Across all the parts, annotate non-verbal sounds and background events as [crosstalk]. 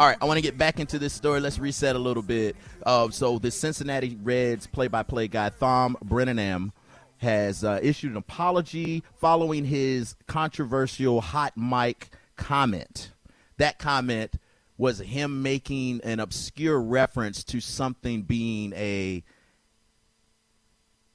All right, I want to get back into this story. Let's reset a little bit. Uh, so, the Cincinnati Reds play-by-play guy Thom Brennaman has uh, issued an apology following his controversial hot mic comment. That comment was him making an obscure reference to something being a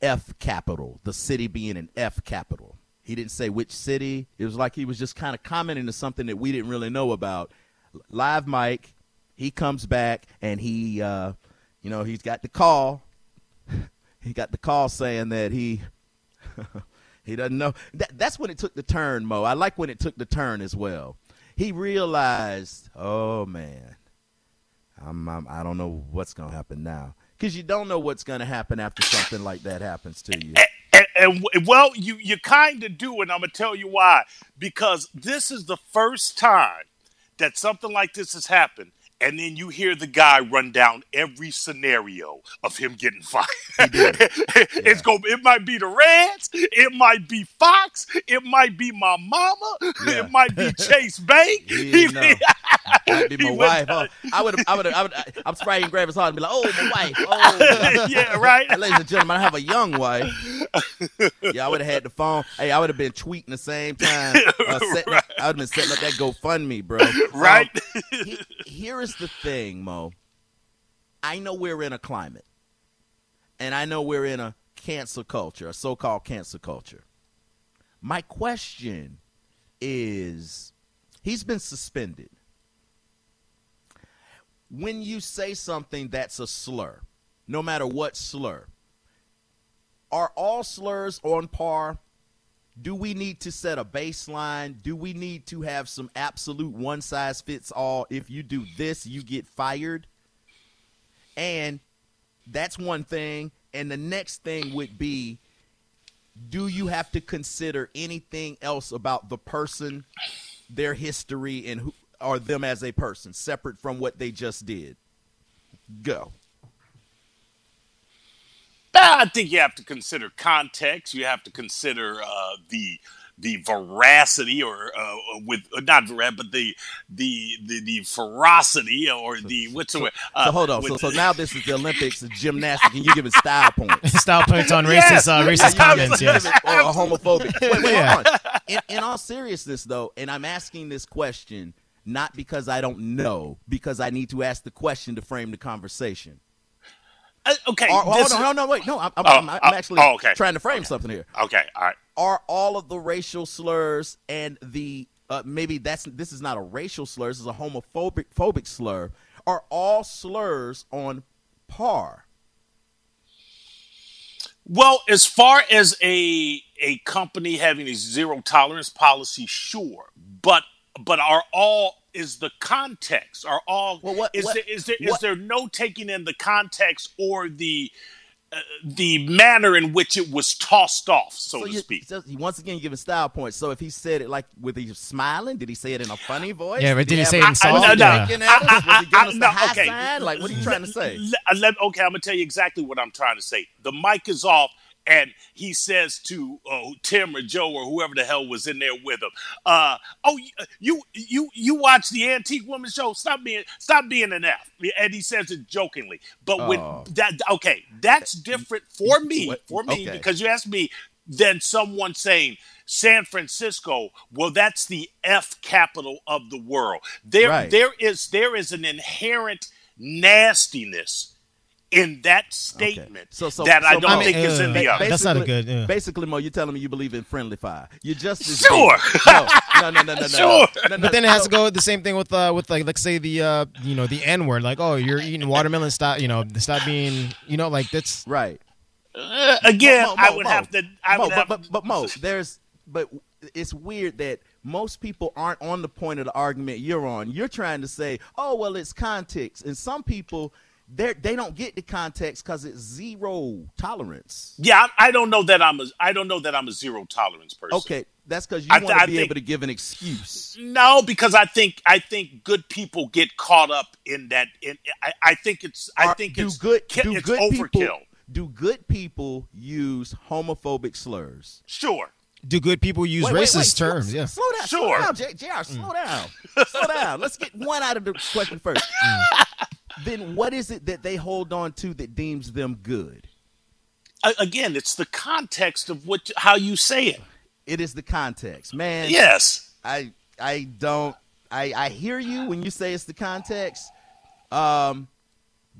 F capital, the city being an F capital. He didn't say which city. It was like he was just kind of commenting to something that we didn't really know about. Live mic, he comes back and he, uh, you know, he's got the call. [laughs] he got the call saying that he [laughs] he doesn't know. That, that's when it took the turn, Mo. I like when it took the turn as well. He realized, oh man, I'm, I'm I don't know what's gonna happen now because you don't know what's gonna happen after something like that happens to you. And, and well, you you kind of do, and I'm gonna tell you why. Because this is the first time that something like this has happened, and then you hear the guy run down every scenario of him getting [laughs] fired. it's going it might be the Reds, it might be Fox, it might be my mama, Yeah. it might be Chase Bank. [laughs] He [laughs] He- know. Might be my wife. Huh? I would. I would. I would. I'm surprised he didn't grab his heart and be like, "Oh, my wife." Oh, yeah, right. ladies and gentlemen, I have a young wife. Yeah, I would have had the phone. Hey, I would have been tweeting the same time. Uh, setting up, I would have been setting up that GoFundMe, bro. Right. Um, he- here is the thing, Mo. I know we're in a climate, and I know we're in a cancel culture, a so-called cancel culture. My question is, he's been suspended. When you say something that's a slur, no matter what slur, are all slurs on par? Do we need to set a baseline? Do we need to have some absolute one size fits all? If you do this, you get fired. And that's one thing. And the next thing would be do you have to consider anything else about the person, their history, and who or them as a person, separate from what they just did? Go. I think you have to consider context. You have to consider uh, the the veracity, or uh, with uh, not veracity, but the the the, the ferocity, or the what's the word? Uh, So hold on. So, so now this is the Olympics of gymnastics, and you giving [laughs] style points. Style points on Yes. racist, uh, racist comments. Yes. or a homophobic. Wait, wait, Yeah. on. In, in all seriousness, though, and I'm asking this question not because I don't know, because I need to ask the question to frame the conversation. Uh, okay, this- on, no, no, wait, no, I'm, I'm, Oh, I'm, I'm oh, actually oh, okay. trying to frame something here. okay, all right. Are all of the racial slurs and the uh, maybe that's this is not a racial slur, this is a homophobic phobic slur. Are all slurs on par? Well, as far as a a company having a zero tolerance policy, sure, but but are all is the context are all Well, what- is what- there is there is what- there no taking in the context or the uh, the manner in which it was tossed off, so, to you- speak. so he once again giving style points. So if he said it like with he smiling, did he say it in a funny voice? Yeah, but did he say it in have soft? eyes No, no. winking at us? Was he giving us no, high okay. sign? Like what are you trying to say? Let- let- okay, I'm gonna tell you exactly what I'm trying to say. The mic is off, and he says to uh, Tim or Joe or whoever the hell was in there with him, uh, "Oh, you- you you you watch the Antique Woman show? Stop being stop being an F." And he says it jokingly, but Oh. when that okay, that's different for me for me okay. because you asked me than someone saying. San Francisco, well, that's the F capital of the world. There, Right. there is there is an inherent nastiness in that statement So- so- that I don't Mo- think is in uh, the other. That's not a good, yeah. Basically, Mo, you're telling me you believe in friendly fire. You're just as Sure. No, no, no, no, no, no. [laughs] Sure. no, no, But then it has to go the same thing with uh with like let's say the uh you know the N word like oh you're eating watermelon stop you know stop being you know like that's right. Uh, again, Mo, Mo, I would Mo, have to. I Mo, would have. but, but, but Mo, there's but it's weird that most people aren't on the point of the argument you're on. You're trying to say, oh well, it's context, and some people they they don't get the context because it's zero tolerance. yeah, I, I don't know that I'm a. I don't know that I'm a zero tolerance person. Okay, that's because you I want to I be think- able to give an excuse. No, because I think I think good people get caught up in that. In I, I think it's. I Are- think do it's good. do it's good overkill. people do good people use homophobic slurs? Sure. Do good people use Wait, wait, racist wait, slow- terms? yeah. Slow down. Sure. Slow down, J- JR. Slow mm. down. slow down. Let's get one out of the question first. [laughs] Mm. Then what is it that they hold on to that deems them good? Again, it's the context of what how you say it. It is the context, man. Yes. I I don't I I hear you when you say it's the context. Um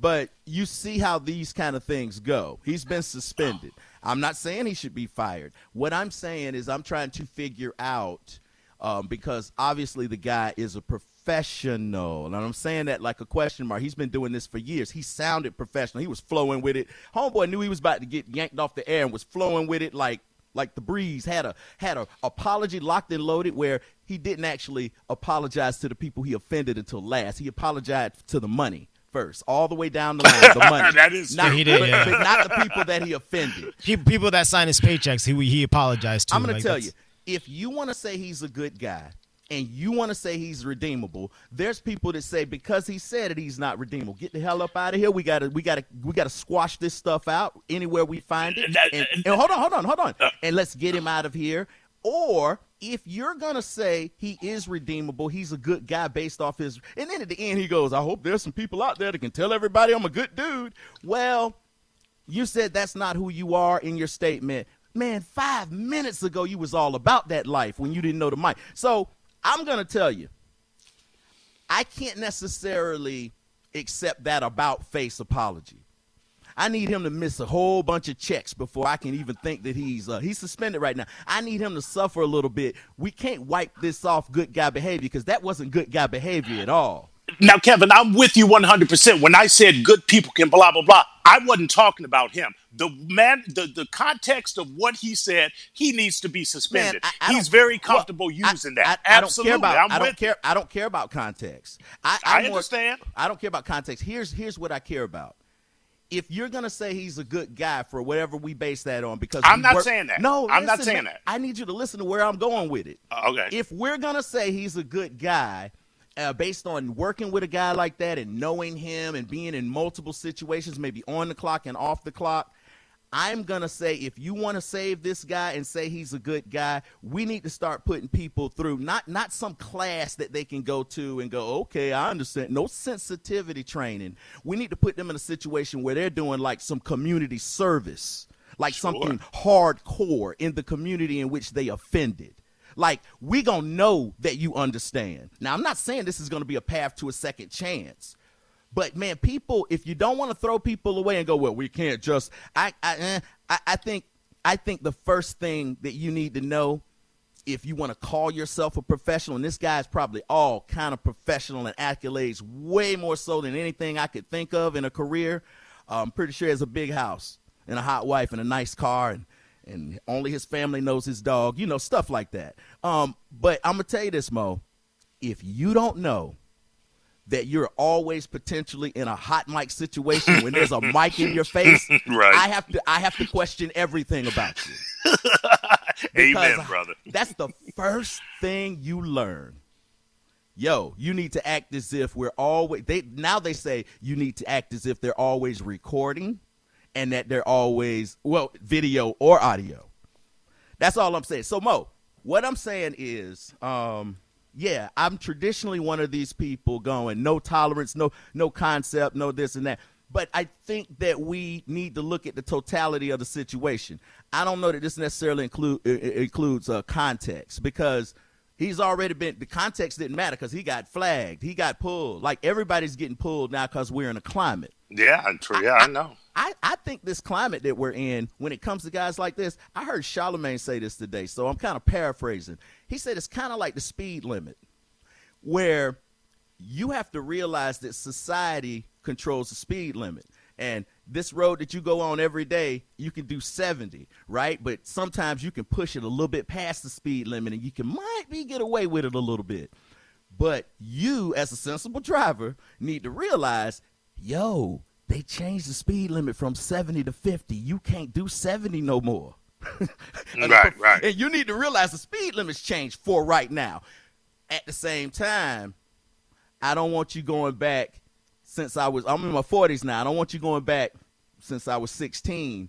but you see how these kind of things go. He's been suspended. I'm not saying he should be fired. What I'm saying is I'm trying to figure out um, because obviously the guy is a professional, and I'm saying that like a question mark. He's been doing this for years. He sounded professional. He was flowing with it. Homeboy knew he was about to get yanked off the air and was flowing with it like like the breeze had a had a apology locked and loaded where he didn't actually apologize to the people he offended until last. He apologized to the money first, all the way down the line. The [laughs] money. That is not. He did, but, yeah. but not the people that he offended. [laughs] He, people that signed his paychecks, he he apologized to. I'm going Like, to tell that's- you, if you want to say he's a good guy and you want to say he's redeemable, there's people that say because he said it, he's not redeemable. Get the hell up out of here. We got to we got to we got to squash this stuff out anywhere we find it. And, and hold on, hold on, hold on, uh. and let's get him out of here. Or if you're gonna say he is redeemable, he's a good guy based off his, and then at the end he goes, "I hope there's some people out there that can tell everybody I'm a good dude." Well, you said that's not who you are in your statement. Man, five minutes ago you was all about that life when you didn't know the mic. So I'm gonna tell you, I can't necessarily accept that about face apology. I need him to miss a whole bunch of checks before I can even think that he's uh, he's suspended right now. I need him to suffer a little bit. We can't wipe this off good guy behavior because that wasn't good guy behavior at all. Now, Kevin, I'm with you 100%. When I said good people can blah, blah, blah, I wasn't talking about him. The man, the, the context of what he said, he needs to be suspended. Man, I- I He's very comfortable well, using that. I, Absolutely. don't care about. I'm I don't with care. I don't care about context. I, I I'm more- understand. I don't care about context. Here's here's what I care about. If you're gonna say he's a good guy for whatever we base that on, because I'm not work- saying that. No, I'm not saying man, that. I need you to listen to where I'm going with it. Uh, okay. If we're gonna say he's a good guy, uh, based on working with a guy like that and knowing him and being in multiple situations, maybe on the clock and off the clock, I'm gonna say if you want to save this guy and say he's a good guy, we need to start putting people through not not some class that they can go to and go, okay, I understand. No sensitivity training. We need to put them in a situation where they're doing like some community service, like Sure. something hardcore in the community in which they offended. Like we gonna know that you understand. Now I'm not saying this is gonna be a path to a second chance. But man, people, if you don't want to throw people away and go, well, we can't just. I, I, eh, I, I think, I think the first thing that you need to know, if you want to call yourself a professional, and this guy's probably all kind of professional and accolades, way more so than anything I could think of in a career. I'm pretty sure he has a big house and a hot wife and a nice car, and and only his family knows his dog, you know, stuff like that. Um, but I'm gonna tell you this, Mo. If you don't know that you're always potentially in a hot mic situation when there's a mic in your face, [laughs] Right. I have to I have to question everything about you. [laughs] Amen, brother. That's the first thing you learn. Yo, you need to act as if we're always they now they say you need to act as if they're always recording and that they're always well, video or audio. That's all I'm saying. So Mo, what I'm saying is, um, yeah, I'm traditionally one of these people going no tolerance, no no concept, no this and that. But I think that we need to look at the totality of the situation. I don't know that this necessarily include i- i- includes uh, context because he's already been the context didn't matter because he got flagged, he got pulled. Like everybody's getting pulled now because we're in a climate. Yeah, true. Yeah, I know. I, I think this climate that we're in, when it comes to guys like this, I heard Charlemagne say this today, so I'm kind of paraphrasing. He said it's kind of like the speed limit, where you have to realize that society controls the speed limit. And this road that you go on every day, you can do 70, right? But sometimes you can push it a little bit past the speed limit and you can might be get away with it a little bit. But you, as a sensible driver, need to realize, yo, they changed the speed limit from 70 to 50. You can't do 70 no more. [laughs] And Right, right. And you need to realize the speed limit's changed for right now. At the same time, I don't want you going back since I was I'm in my 40s now. I don't want you going back since I was 16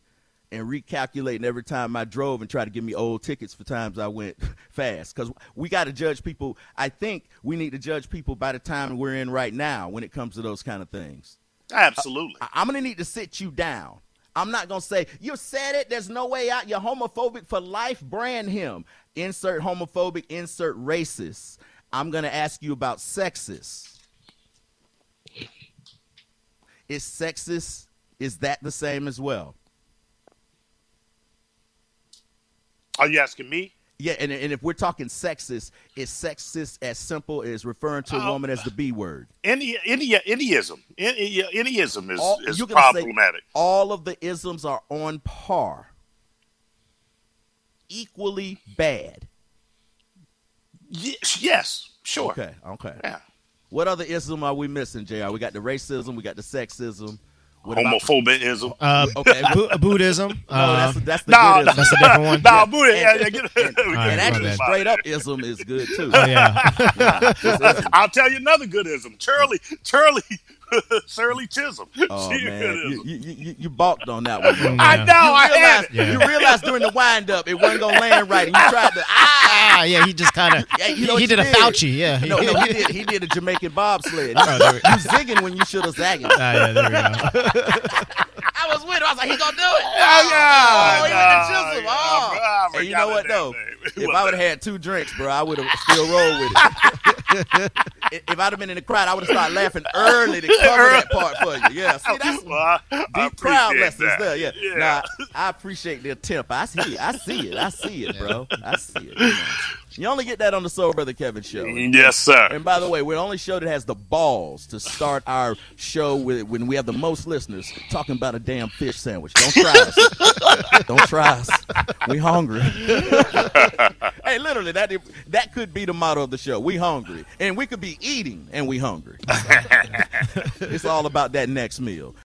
and recalculating every time I drove and try to give me old tickets for times I went [laughs] fast. Because we got to judge people. I think we need to judge people by the time we're in right now when it comes to those kind of things. Uh, Absolutely. I- I'm going to need to sit you down. I'm not going to say, you said it, there's no way out, you're homophobic for life, brand him. Insert homophobic, insert racist. I'm going to ask you about sexist. Is sexist, is that the same as well? Are you asking me? Yeah, and, and if we're talking sexist, is sexist as simple as referring to a Oh. woman as the B word? Any, any, anyism. Any, anyism is, All- is you're gonna say problematic. all of the isms are on par, equally bad. Yes, yes, sure. Okay, okay. Yeah. What other ism are we missing, Jr? We got the racism, we got the sexism. What about- Homophobism. Uh, Okay, [laughs] Bu- Buddhism. no, Uh, that's that's the No, good ism. that's a different one. Nah, Buddha, yeah, And- yeah, get, and- we [laughs] All get right, and actually, straight up ism is good too. oh, yeah. [laughs] I'll tell you another good ism. Charlie, Charlie, [laughs] Shirley Chisholm. Oh [laughs] She man, you, you, you, you balked on that one. bro. [laughs] I know, You I had realized, it. Yeah. you realized during the wind up it wasn't gonna land right, and you tried to ah. ah, yeah. He just kind of Yeah, you he, know what he did you a did? Fauci. Yeah. No, no, he did. He did a Jamaican bobsled. Oh, there you zigging when you should have zagging. Ah, yeah, there we go. I was with him. I was like, he gonna do it. [laughs] Oh, yeah. Oh, he Nah, went to Chisholm. yeah, Oh. And you know what though? name. [laughs] If I would have had two drinks, bro, I would have still rolled with it. [laughs] if I'd have been in the crowd, I would have started laughing early to cover that part for you. Yeah, see, that's Well, I- I deep crowd appreciate lessons that. there. Yeah. Yeah. Nah, I appreciate the attempt. I see it. I see it. I see it, bro. I see it. You, only get that on the Soul Brother Kevin show. Yes, sir. And by the way, we're the only show that has the balls to start our show with when we have the most listeners talking about a damn fish sandwich. Don't try us. Don't try us. We hungry. [laughs] hey, literally, that that could be the motto of the show. We hungry, and we could be eating, and we hungry. [laughs] it's all about that next meal.